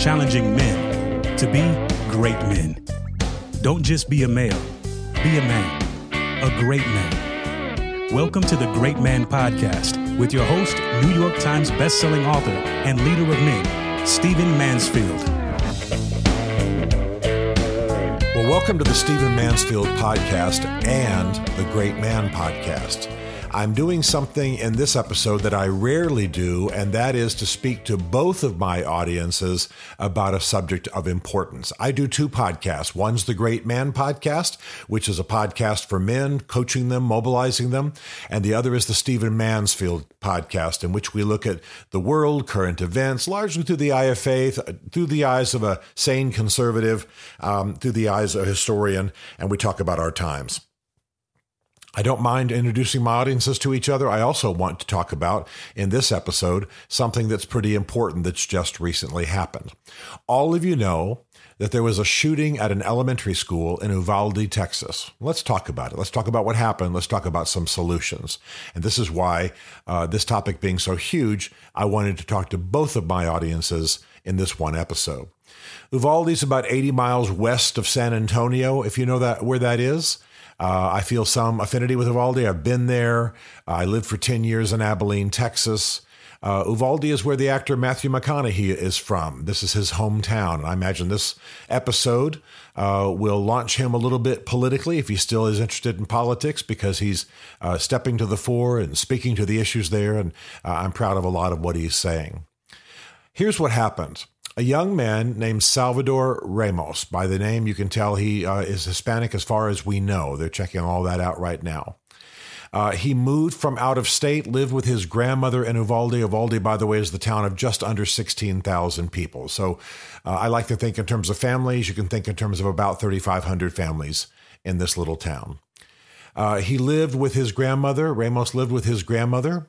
challenging men to be great men. Don't just be a male, be a man, a great man. Welcome to the Great Man Podcast with your host, New York Times bestselling author and leader of men, Stephen Mansfield. Well, welcome to the Stephen Mansfield Podcast and the Great Man Podcast. I'm doing something in this episode that I rarely do, and that is to speak to both of my audiences about a subject of importance. I do two podcasts. One's the Great Man Podcast, which is a podcast for men, coaching them, mobilizing them. And the other is the Stephen Mansfield Podcast, in which we look at the world, current events, largely through the eye of faith, through the eyes of a sane conservative, um, through the eyes of a historian, and we talk about our times. I don't mind introducing my audiences to each other. I also want to talk about, in this episode, something that's pretty important that's just recently happened. All of you know that there was a shooting at an elementary school in Uvalde, Texas. Let's talk about it. Let's talk about what happened. Let's talk about some solutions. And this is why, uh, this topic being so huge, I wanted to talk to both of my audiences in this one episode. Uvalde is about 80 miles west of San Antonio, if you know that where that is. Uh, I feel some affinity with Uvalde. I've been there. I lived for 10 years in Abilene, Texas. Uh, Uvalde is where the actor Matthew McConaughey is from. This is his hometown. And I imagine this episode uh, will launch him a little bit politically if he still is interested in politics because he's uh, stepping to the fore and speaking to the issues there. And uh, I'm proud of a lot of what he's saying. Here's what happened a young man named Salvador Ramos. By the name, you can tell he uh, is Hispanic as far as we know. They're checking all that out right now. Uh, he moved from out of state, lived with his grandmother in Uvalde. Uvalde, by the way, is the town of just under 16,000 people. So uh, I like to think in terms of families. You can think in terms of about 3,500 families in this little town. Uh, he lived with his grandmother. Ramos lived with his grandmother.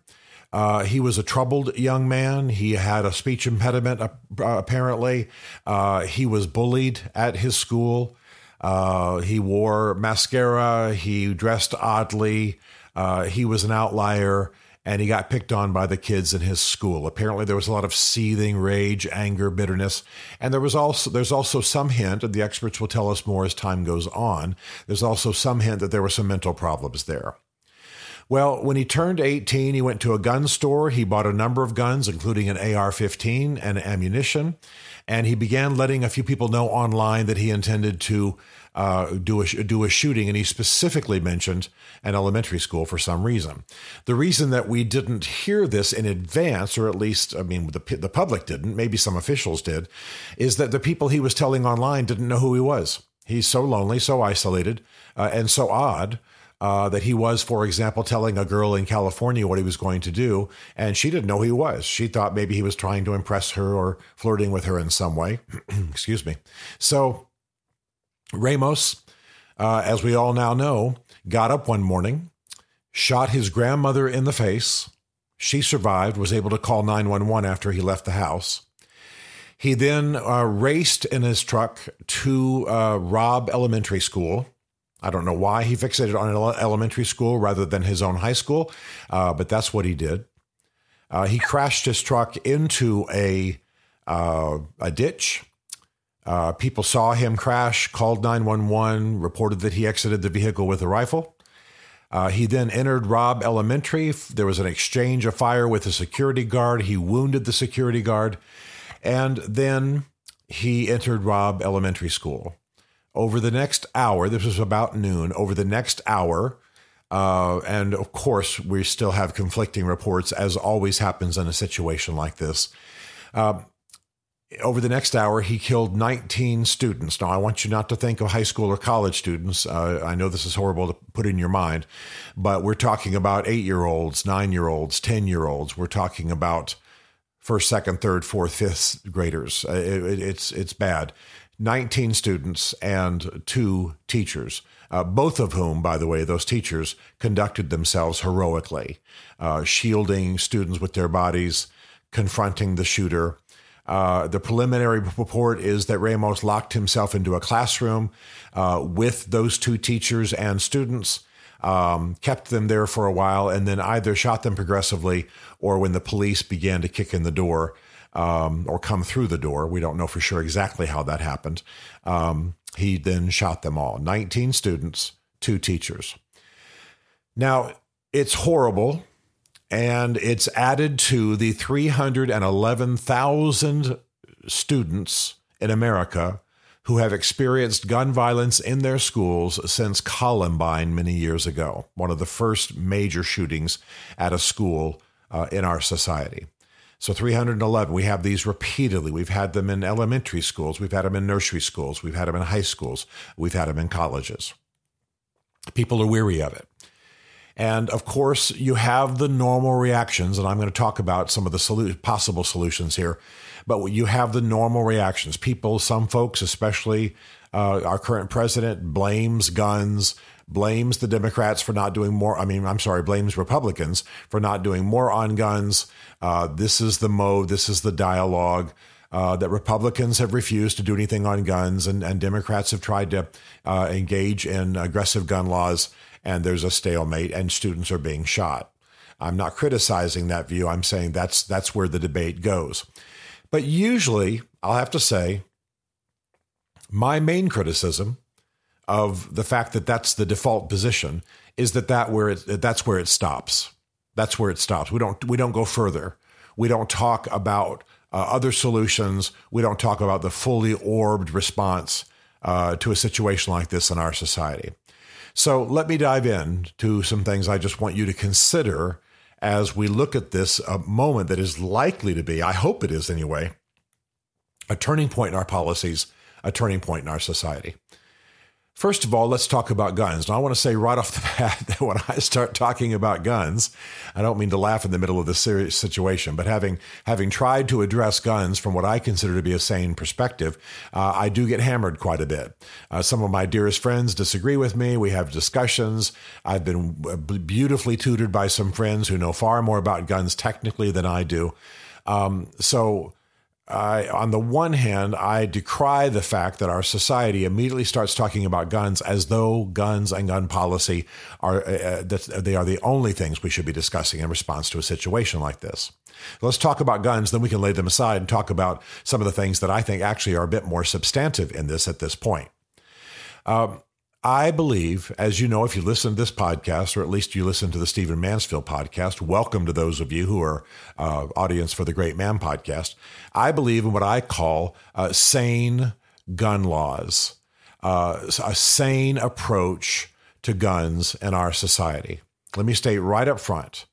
Uh, he was a troubled young man. He had a speech impediment, uh, apparently. Uh, he was bullied at his school. Uh, he wore mascara. He dressed oddly. Uh, he was an outlier and he got picked on by the kids in his school. Apparently, there was a lot of seething rage, anger, bitterness, and there was also there's also some hint, and the experts will tell us more as time goes on. There's also some hint that there were some mental problems there. Well, when he turned 18, he went to a gun store. He bought a number of guns, including an AR 15 and ammunition. And he began letting a few people know online that he intended to uh, do, a, do a shooting. And he specifically mentioned an elementary school for some reason. The reason that we didn't hear this in advance, or at least, I mean, the, the public didn't, maybe some officials did, is that the people he was telling online didn't know who he was. He's so lonely, so isolated, uh, and so odd uh, that he was, for example, telling a girl in California what he was going to do, and she didn't know he was. She thought maybe he was trying to impress her or flirting with her in some way. Excuse me. So Ramos, uh, as we all now know, got up one morning, shot his grandmother in the face. She survived, was able to call 911 after he left the house. He then uh, raced in his truck to uh, Robb Elementary School I don't know why he fixated on elementary school rather than his own high school, uh, but that's what he did. Uh, he crashed his truck into a uh, a ditch. Uh, people saw him crash, called 911, reported that he exited the vehicle with a rifle. Uh, he then entered Robb Elementary. There was an exchange of fire with a security guard. He wounded the security guard. And then he entered Robb Elementary School over the next hour, this was about noon, over the next hour, uh, and of course, we still have conflicting reports, as always happens in a situation like this. Uh, over the next hour, he killed 19 students. Now, I want you not to think of high school or college students. Uh, I know this is horrible to put in your mind, but we're talking about eight year olds, nine year olds, 10 year olds. We're talking about first, second, third, fourth, fifth graders. Uh, it, it, it's, it's bad. 19 students and two teachers, uh, both of whom, by the way, those teachers conducted themselves heroically, uh, shielding students with their bodies, confronting the shooter. Uh, the preliminary report is that Ramos locked himself into a classroom uh, with those two teachers and students, um, kept them there for a while, and then either shot them progressively or when the police began to kick in the door, um, or come through the door. We don't know for sure exactly how that happened. Um, he then shot them all 19 students, two teachers. Now, it's horrible, and it's added to the 311,000 students in America who have experienced gun violence in their schools since Columbine many years ago, one of the first major shootings at a school uh, in our society. So 311, we have these repeatedly. We've had them in elementary schools, we've had them in nursery schools, we've had them in high schools, we've had them in colleges. People are weary of it. And of course, you have the normal reactions, and I'm going to talk about some of the solu- possible solutions here. But you have the normal reactions. People, some folks, especially uh, our current president, blames guns, blames the Democrats for not doing more. I mean, I'm sorry, blames Republicans for not doing more on guns. Uh, this is the mode, this is the dialogue. Uh, that Republicans have refused to do anything on guns, and, and Democrats have tried to uh, engage in aggressive gun laws and there's a stalemate and students are being shot. I'm not criticizing that view. I'm saying that's that's where the debate goes. But usually, I'll have to say my main criticism of the fact that that's the default position is that that where it that's where it stops. That's where it stops. We don't we don't go further. We don't talk about uh, other solutions. We don't talk about the fully orbed response uh, to a situation like this in our society. So let me dive in to some things I just want you to consider as we look at this uh, moment that is likely to be, I hope it is anyway, a turning point in our policies, a turning point in our society. First of all, let's talk about guns. Now, I want to say right off the bat that when I start talking about guns, I don't mean to laugh in the middle of this serious situation, but having having tried to address guns from what I consider to be a sane perspective, uh, I do get hammered quite a bit. Uh, some of my dearest friends disagree with me. We have discussions. I've been uh, beautifully tutored by some friends who know far more about guns technically than I do. Um, so I, on the one hand, I decry the fact that our society immediately starts talking about guns as though guns and gun policy are uh, uh that they are the only things we should be discussing in response to a situation like this. Let's talk about guns, then we can lay them aside and talk about some of the things that I think actually are a bit more substantive in this at this point. Um, I believe, as you know, if you listen to this podcast, or at least you listen to the Stephen Mansfield podcast, welcome to those of you who are uh, audience for the Great Man podcast. I believe in what I call uh, sane gun laws, uh, a sane approach to guns in our society. Let me state right up front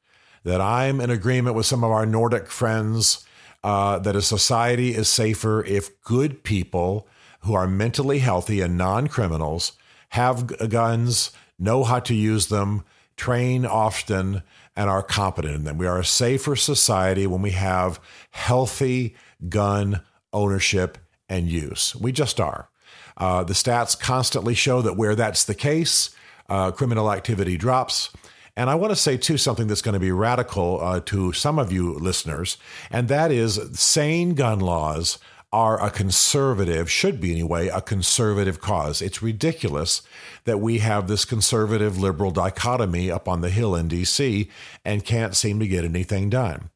that I'm in agreement with some of our Nordic friends uh, that a society is safer if good people who are mentally healthy and non criminals have guns, know how to use them, train often, and are competent in them. We are a safer society when we have healthy gun ownership and use. We just are. Uh, the stats constantly show that where that's the case, uh, criminal activity drops. And I want to say, too, something that's going to be radical uh, to some of you listeners, and that is sane gun laws are a conservative, should be anyway, a conservative cause. It's ridiculous that we have this conservative liberal dichotomy up on the Hill in DC and can't seem to get anything done.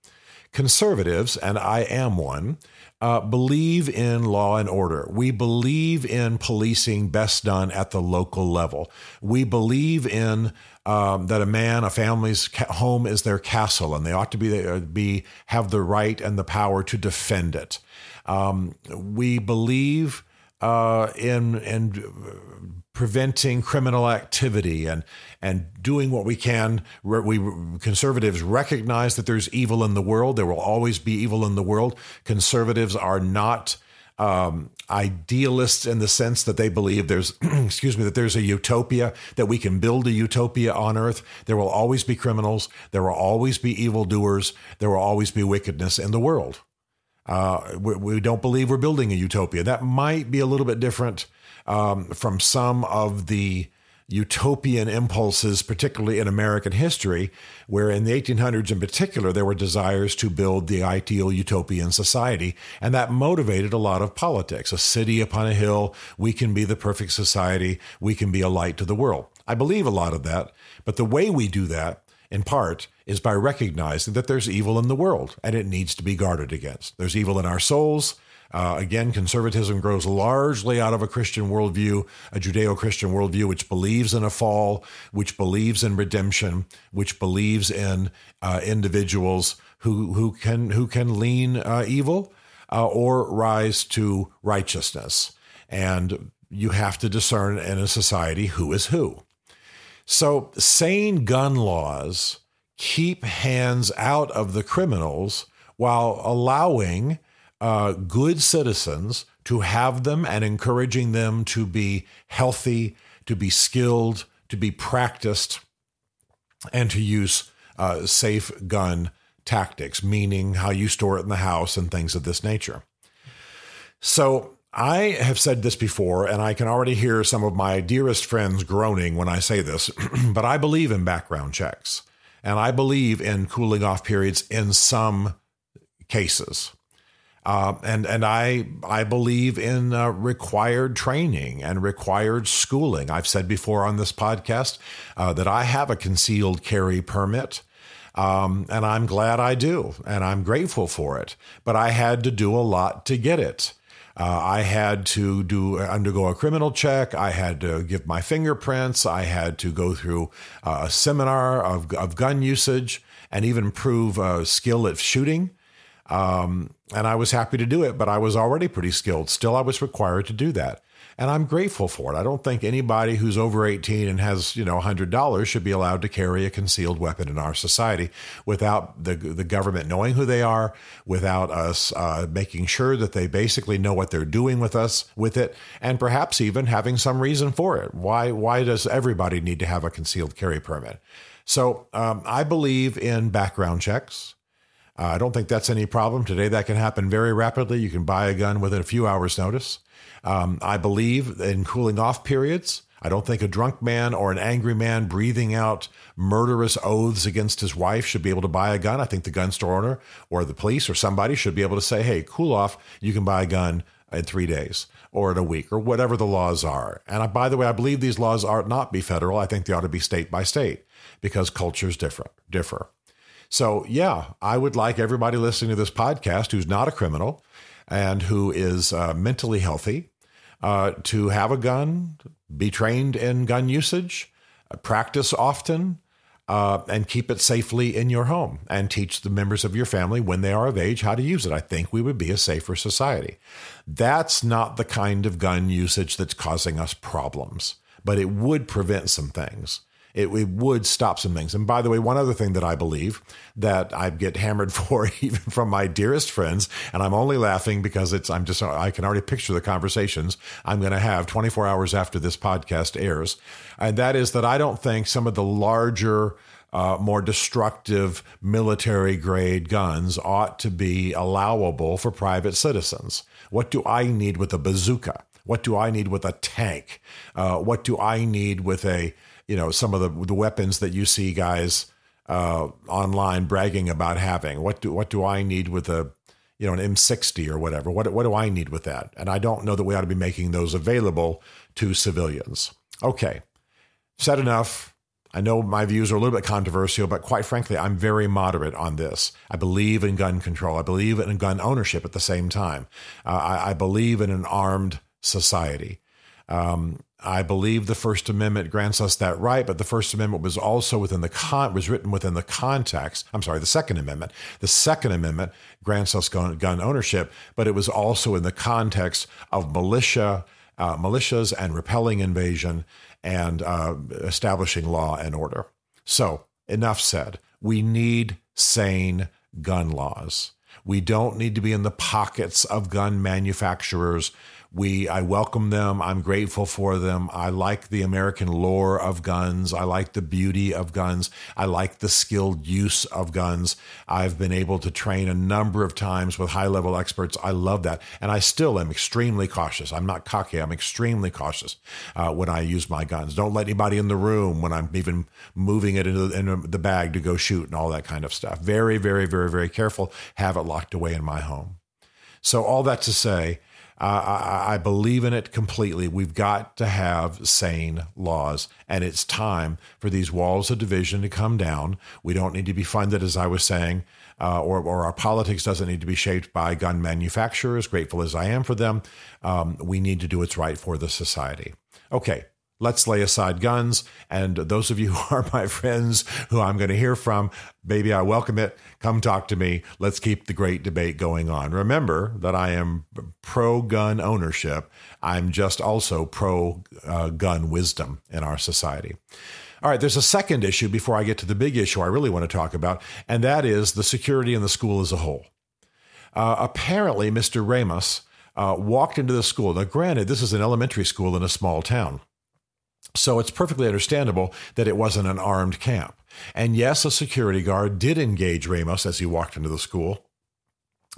Conservatives, and I am one, uh, believe in law and order. We believe in policing best done at the local level. We believe in um, that a man, a family's home is their castle, and they ought to be, uh, be have the right and the power to defend it. Um, we believe uh, in in preventing criminal activity and and doing what we can. We conservatives recognize that there's evil in the world. There will always be evil in the world. Conservatives are not um, idealists in the sense that they believe there's, excuse me, that there's a utopia, that we can build a utopia on earth. There will always be criminals. There will always be evildoers. There will always be wickedness in the world. Uh, we, we, don't believe we're building a utopia. That might be a little bit different um, from some of the utopian impulses, particularly in American history, where in the 1800s in particular, there were desires to build the ideal utopian society. And that motivated a lot of politics. A city upon a hill, we can be the perfect society, we can be a light to the world. I believe a lot of that. But the way we do that, in part, is by recognizing that there's evil in the world and it needs to be guarded against. There's evil in our souls. Uh, again, conservatism grows largely out of a Christian worldview, a Judeo Christian worldview, which believes in a fall, which believes in redemption, which believes in uh, individuals who, who, can, who can lean uh, evil uh, or rise to righteousness. And you have to discern in a society who is who. So, sane gun laws keep hands out of the criminals while allowing uh, good citizens to have them and encouraging them to be healthy, to be skilled, to be practiced, and to use uh, safe gun tactics, meaning how you store it in the house and things of this nature. So, I have said this before, and I can already hear some of my dearest friends groaning when I say this, but I believe in background checks. And I believe in cooling off periods in some cases. Uh, and and I I believe in uh, required training and required schooling. I've said before on this podcast uh, that I have a concealed carry permit, um, and I'm glad I do, and I'm grateful for it. But I had to do a lot to get it. Uh, I had to do undergo a criminal check. I had to give my fingerprints. I had to go through uh, a seminar of, of gun usage and even prove uh, skill at shooting. Um, and I was happy to do it, but I was already pretty skilled. Still, I was required to do that and I'm grateful for it. I don't think anybody who's over 18 and has, you know, $100 should be allowed to carry a concealed weapon in our society without the the government knowing who they are, without us uh, making sure that they basically know what they're doing with us with it, and perhaps even having some reason for it. Why why does everybody need to have a concealed carry permit? So um, I believe in background checks. Uh, I don't think that's any problem today. That can happen very rapidly. You can buy a gun within a few hours' notice. Um, I believe in cooling off periods. I don't think a drunk man or an angry man breathing out murderous oaths against his wife should be able to buy a gun. I think the gun store owner or the police or somebody should be able to say, hey, cool off. You can buy a gun in three days or in a week or whatever the laws are. And I, by the way, I believe these laws ought not be federal. I think they ought to be state by state because cultures differ. differ. So, yeah, I would like everybody listening to this podcast who's not a criminal and who is uh, mentally healthy uh, to have a gun, be trained in gun usage, uh, practice often, uh, and keep it safely in your home and teach the members of your family when they are of age how to use it. I think we would be a safer society. That's not the kind of gun usage that's causing us problems, but it would prevent some things it, it would stop some things. And by the way, one other thing that I believe that I get hammered for, even from my dearest friends, and I'm only laughing because it's I'm just I can already picture the conversations I'm going to have 24 hours after this podcast airs, and that is that I don't think some of the larger uh, more destructive military grade guns ought to be allowable for private citizens. What do I need with a bazooka? What do I need with a tank? Uh, what do I need with a you know some of the the weapons that you see guys uh, online bragging about having. What do what do I need with a you know an M60 or whatever? What what do I need with that? And I don't know that we ought to be making those available to civilians. Okay, said enough. I know my views are a little bit controversial, but quite frankly, I'm very moderate on this. I believe in gun control. I believe in gun ownership at the same time. Uh, I, I, believe in an armed society. Um, I believe the First Amendment grants us that right, but the First Amendment was also within the con was written within the context. I'm sorry, the Second Amendment. The Second Amendment grants us gun, gun ownership, but it was also in the context of militia, uh, militias, and repelling invasion and uh, establishing law and order. So enough said. We need sane gun laws. We don't need to be in the pockets of gun manufacturers we I welcome them. I'm grateful for them. I like the American lore of guns. I like the beauty of guns. I like the skilled use of guns. I've been able to train a number of times with high level experts. I love that, and I still am extremely cautious. I'm not cocky. I'm extremely cautious uh, when I use my guns. Don't let anybody in the room when I'm even moving it into the, into the bag to go shoot and all that kind of stuff. Very, very, very, very careful. Have it locked away in my home. So all that to say I, I believe in it completely. We've got to have sane laws, and it's time for these walls of division to come down. We don't need to be funded, as I was saying, uh, or, or our politics doesn't need to be shaped by gun manufacturers, grateful as I am for them. Um, we need to do what's right for the society. Okay, let's lay aside guns. And those of you who are my friends who I'm going to hear from, baby, I welcome it. Come talk to me. Let's keep the great debate going on. Remember that I am pro gun ownership. I'm just also pro uh, gun wisdom in our society. All right, there's a second issue before I get to the big issue I really want to talk about, and that is the security in the school as a whole. Uh, apparently, Mr. Ramos uh, walked into the school. Now, granted, this is an elementary school in a small town. So it's perfectly understandable that it wasn't an armed camp. And yes, a security guard did engage Ramos as he walked into the school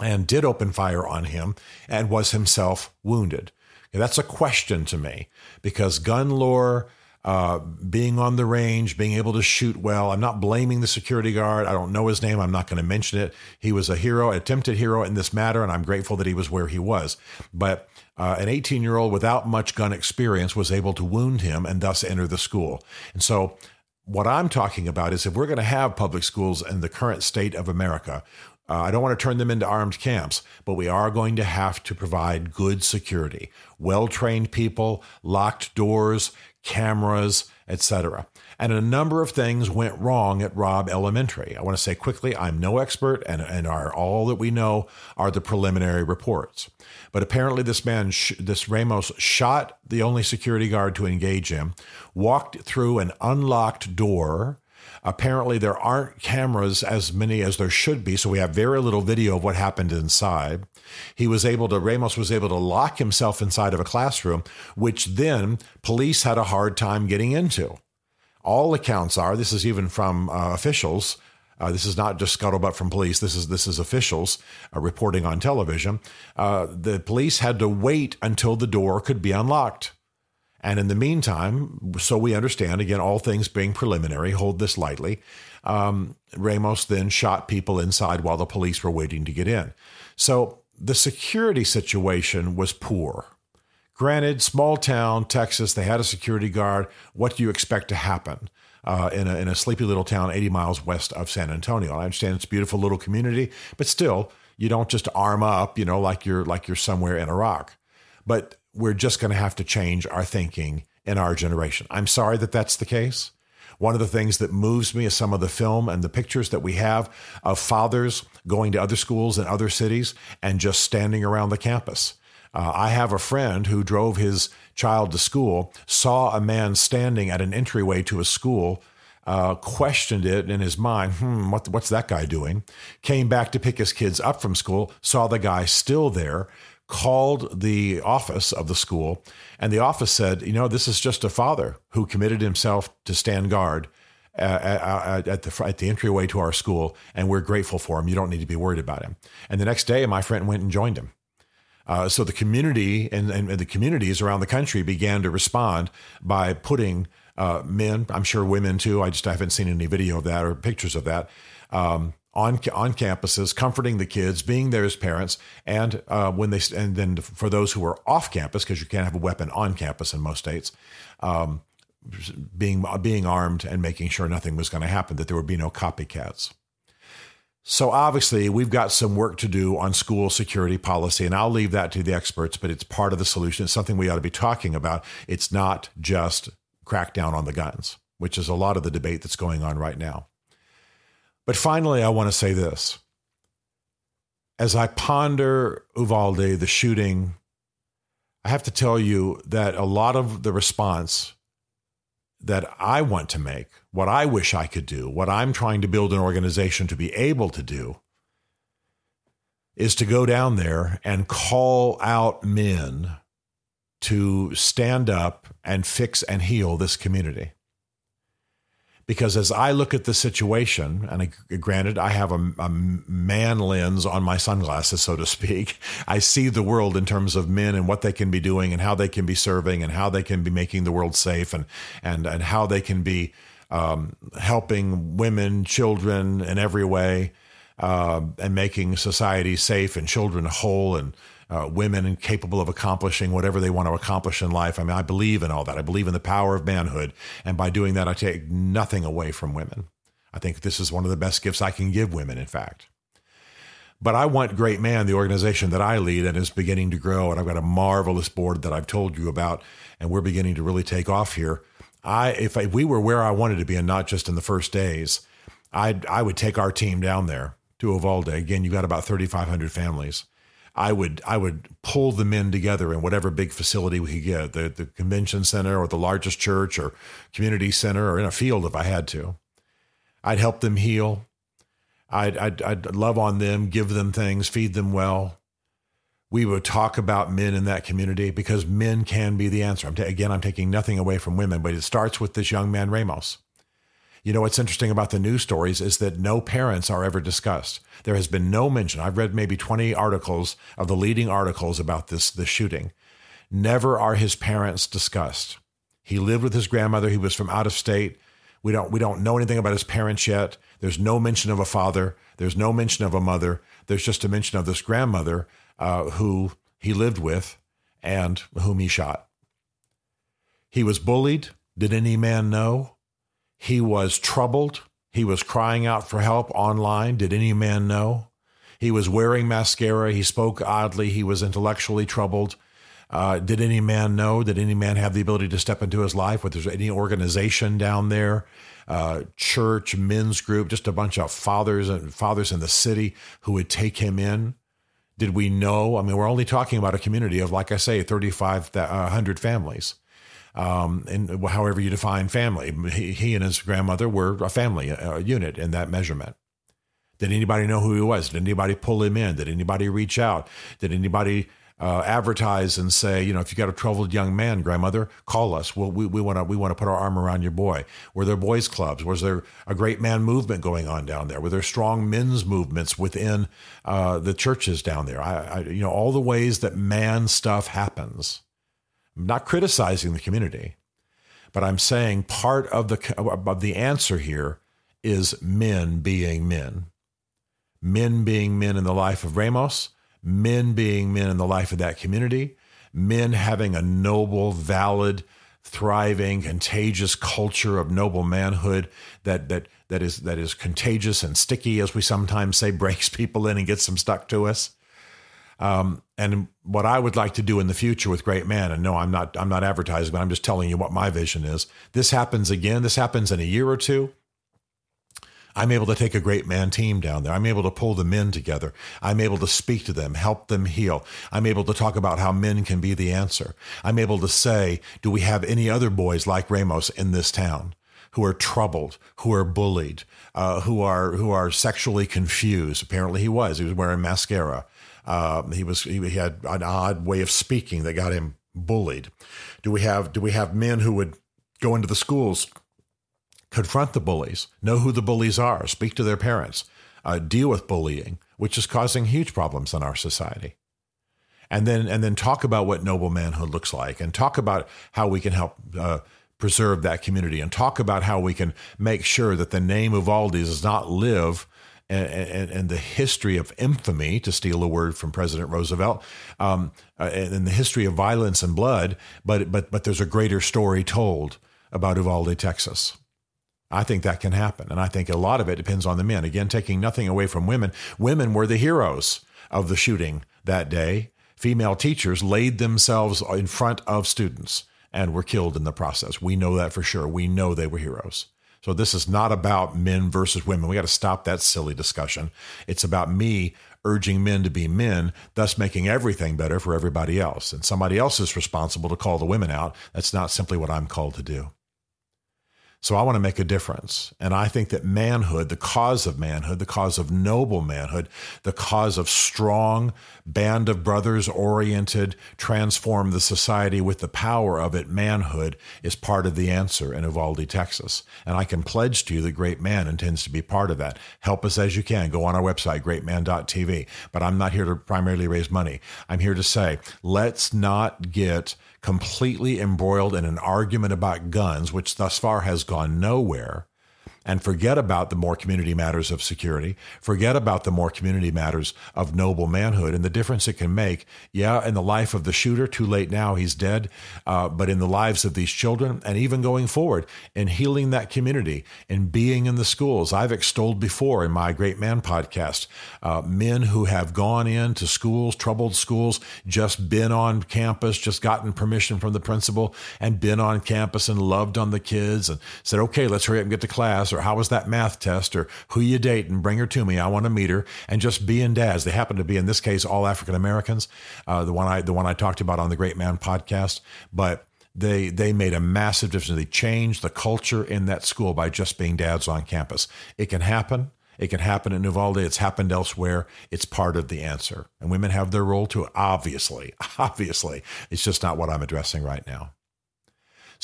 and did open fire on him and was himself wounded. that's a question to me because gun lore uh, being on the range, being able to shoot well. I'm not blaming the security guard. I don't know his name. I'm not going to mention it. He was a hero, attempted hero in this matter, and I'm grateful that he was where he was. But uh, an 18 year old without much gun experience was able to wound him and thus enter the school. And so, what I'm talking about is if we're going to have public schools in the current state of America, uh, I don't want to turn them into armed camps, but we are going to have to provide good security, well trained people, locked doors, cameras, etc. And a number of things went wrong at Robb Elementary. I want to say quickly, I'm no expert, and, and our, all that we know are the preliminary reports. But apparently, this man, this Ramos, shot the only security guard to engage him, walked through an unlocked door Apparently, there aren't cameras as many as there should be, so we have very little video of what happened inside. He was able to, Ramos was able to lock himself inside of a classroom, which then police had a hard time getting into. All accounts are, this is even from uh, officials, uh, this is not just scuttlebutt from police. This is this is officials uh, reporting on television. Uh, the police had to wait until the door could be unlocked. And in the meantime, so we understand, again, all things being preliminary, hold this lightly, um, Ramos then shot people inside while the police were waiting to get in. So the security situation was poor. Granted, small town, Texas, they had a security guard. What do you expect to happen? Uh, in, a, in a sleepy little town 80 miles west of San Antonio. I understand it's a beautiful little community, but still, you don't just arm up, you know, like you're like you're somewhere in Iraq. But we're just going to have to change our thinking in our generation. I'm sorry that that's the case. One of the things that moves me is some of the film and the pictures that we have of fathers going to other schools in other cities and just standing around the campus. Uh, I have a friend who drove his child to school, saw a man standing at an entryway to a school, uh, questioned it in his mind, hmm, what, what's that guy doing? Came back to pick his kids up from school, saw the guy still there, called the office of the school, and the office said, you know, this is just a father who committed himself to stand guard at, at, the at the entryway to our school, and we're grateful for him. You don't need to be worried about him. And the next day, my friend went and joined him. Uh, so the community and, and, the communities around the country began to respond by putting uh, men, I'm sure women too. I just I haven't seen any video of that or pictures of that. Um, on on campuses, comforting the kids, being there as parents, and uh, when they and then for those who are off campus, because you can't have a weapon on campus in most states, um, being being armed and making sure nothing was going to happen, that there would be no copycats. So obviously, we've got some work to do on school security policy, and I'll leave that to the experts. But it's part of the solution. It's something we ought to be talking about. It's not just crackdown on the guns, which is a lot of the debate that's going on right now. But finally, I want to say this. As I ponder Uvalde, the shooting, I have to tell you that a lot of the response that I want to make, what I wish I could do, what I'm trying to build an organization to be able to do, is to go down there and call out men to stand up and fix and heal this community because as I look at the situation, and I, granted, I have a, a, man lens on my sunglasses, so to speak, I see the world in terms of men and what they can be doing and how they can be serving and how they can be making the world safe and and and how they can be um, helping women, children in every way. Uh, and making society safe and children whole and uh, women capable of accomplishing whatever they want to accomplish in life. I mean, I believe in all that. I believe in the power of manhood. And by doing that, I take nothing away from women. I think this is one of the best gifts I can give women, in fact. But I want Great Man, the organization that I lead and is beginning to grow. And I've got a marvelous board that I've told you about, and we're beginning to really take off here. I, if, I, if we were where I wanted to be, and not just in the first days, I I would take our team down there to Uvalde. Again, you've got about 3,500 families. I would I would pull the men together in whatever big facility we could get, the, the convention center or the largest church or community center or in a field if I had to. I'd help them heal. I'd, I'd, I'd love on them, give them things, feed them well. We would talk about men in that community because men can be the answer. I'm ta- again, I'm taking nothing away from women, but it starts with this young man, Ramos. You know, what's interesting about the news stories is that no parents are ever discussed. There has been no mention. I've read maybe 20 articles of the leading articles about this, this shooting. Never are his parents discussed. He lived with his grandmother. He was from out of state. We don't we don't know anything about his parents yet. There's no mention of a father. There's no mention of a mother. There's just a mention of this grandmother uh, who he lived with and whom he shot. He was bullied. Did any man know? He was troubled. He was crying out for help online. Did any man know? He was wearing mascara. He spoke oddly. He was intellectually troubled. Uh, did any man know? Did any man have the ability to step into his life? Was there any organization down there, uh, church, men's group, just a bunch of fathers and fathers in the city who would take him in? Did we know? I mean, we're only talking about a community of, like I say, 3,500 families. Um, and however you define family, he, he, and his grandmother were a family a, a unit in that measurement. Did anybody know who he was? Did anybody pull him in? Did anybody reach out? Did anybody uh, advertise and say, you know, if you got a troubled young man, grandmother, call us. Well, we want to we want to put our arm around your boy. Were there boys clubs? Was there a great man movement going on down there? Were there strong men's movements within uh, the churches down there? I, I, you know, all the ways that man stuff happens. I'm not criticizing the community, but I'm saying part of the of the answer here is men being men, men being men in the life of Ramos men being men in the life of that community, men having a noble, valid, thriving, contagious culture of noble manhood that that that is that is contagious and sticky, as we sometimes say, breaks people in and gets them stuck to us. Um, and what I would like to do in the future with Great Man, and no, I'm not I'm not advertising, but I'm just telling you what my vision is. This happens again. This happens in a year or two. I'm able to take a great man team down there. I'm able to pull the men together. I'm able to speak to them, help them heal. I'm able to talk about how men can be the answer. I'm able to say, do we have any other boys like Ramos in this town? Who are troubled, who are bullied, uh, who are who are sexually confused. Apparently, he was. He was wearing mascara. Uh, he was. He had an odd way of speaking that got him bullied. Do we have Do we have men who would go into the schools confront the bullies, know who the bullies are, speak to their parents, uh, deal with bullying, which is causing huge problems in our society. And then, and then talk about what noble manhood looks like, and talk about how we can help uh, preserve that community, and talk about how we can make sure that the name Uvalde does not live and, the history of infamy, to steal a word from President Roosevelt, um, uh, and the history of violence and blood, but but but there's a greater story told about Uvalde, Texas. I think that can happen. And I think a lot of it depends on the men. Again, taking nothing away from women. Women were the heroes of the shooting that day. Female teachers laid themselves in front of students and were killed in the process. We know that for sure. We know they were heroes. So this is not about men versus women. We got to stop that silly discussion. It's about me urging men to be men, thus making everything better for everybody else. And somebody else is responsible to call the women out. That's not simply what I'm called to do. So I want to make a difference. And I think that manhood, the cause of manhood, the cause of noble manhood, the cause of strong band of brothers oriented, transform the society with the power of it, manhood is part of the answer in Uvalde, Texas. And I can pledge to you that Great Man intends to be part of that. Help us as you can. Go on our website, greatman.tv. But I'm not here to primarily raise money. I'm here to say, let's not get completely embroiled in an argument about guns, which thus far has gone nowhere. And forget about the more community matters of security, forget about the more community matters of noble manhood and the difference it can make. Yeah, in the life of the shooter, too late now, he's dead, uh, but in the lives of these children and even going forward in healing that community and being in the schools. I've extolled before in my Great Man podcast uh, men who have gone into schools, troubled schools, just been on campus, just gotten permission from the principal and been on campus and loved on the kids and said, okay, let's hurry up and get to class or how was that math test or who you date and bring her to me. I want to meet her and just be being dads. They happen to be in this case all African Americans. Uh, the one I the one I talked about on the Great Man podcast, but they they made a massive difference. They changed the culture in that school by just being dads on campus. It can happen. It can happen at Uvalde. It's happened elsewhere. It's part of the answer. And women have their role too, obviously. Obviously. It's just not what I'm addressing right now.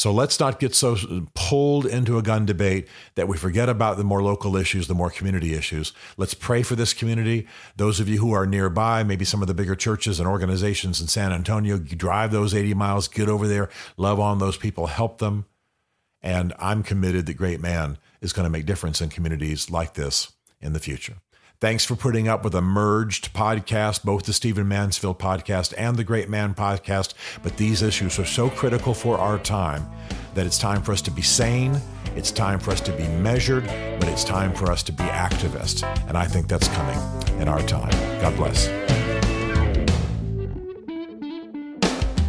So let's not get so pulled into a gun debate that we forget about the more local issues, the more community issues. Let's pray for this community. Those of you who are nearby, maybe some of the bigger churches and organizations in San Antonio, drive those 80 miles, get over there, love on those people, help them. And I'm committed that Great Man is going to make difference in communities like this in the future. Thanks for putting up with a merged podcast, both the Stephen Mansfield podcast and the Great Man podcast. But these issues are so critical for our time that it's time for us to be sane. It's time for us to be measured, but it's time for us to be activists. And I think that's coming in our time. God bless.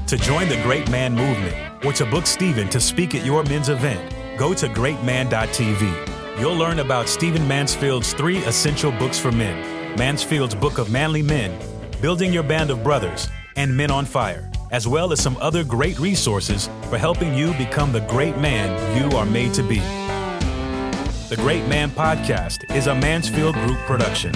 To join the Great Man movement or to book Stephen to speak at your men's event, go to greatman.tv you'll learn about Stephen Mansfield's three essential books for men Mansfield's Book of Manly Men, Building Your Band of Brothers, and Men on Fire, as well as some other great resources for helping you become the great man you are made to be. The Great Man Podcast is a Mansfield Group production.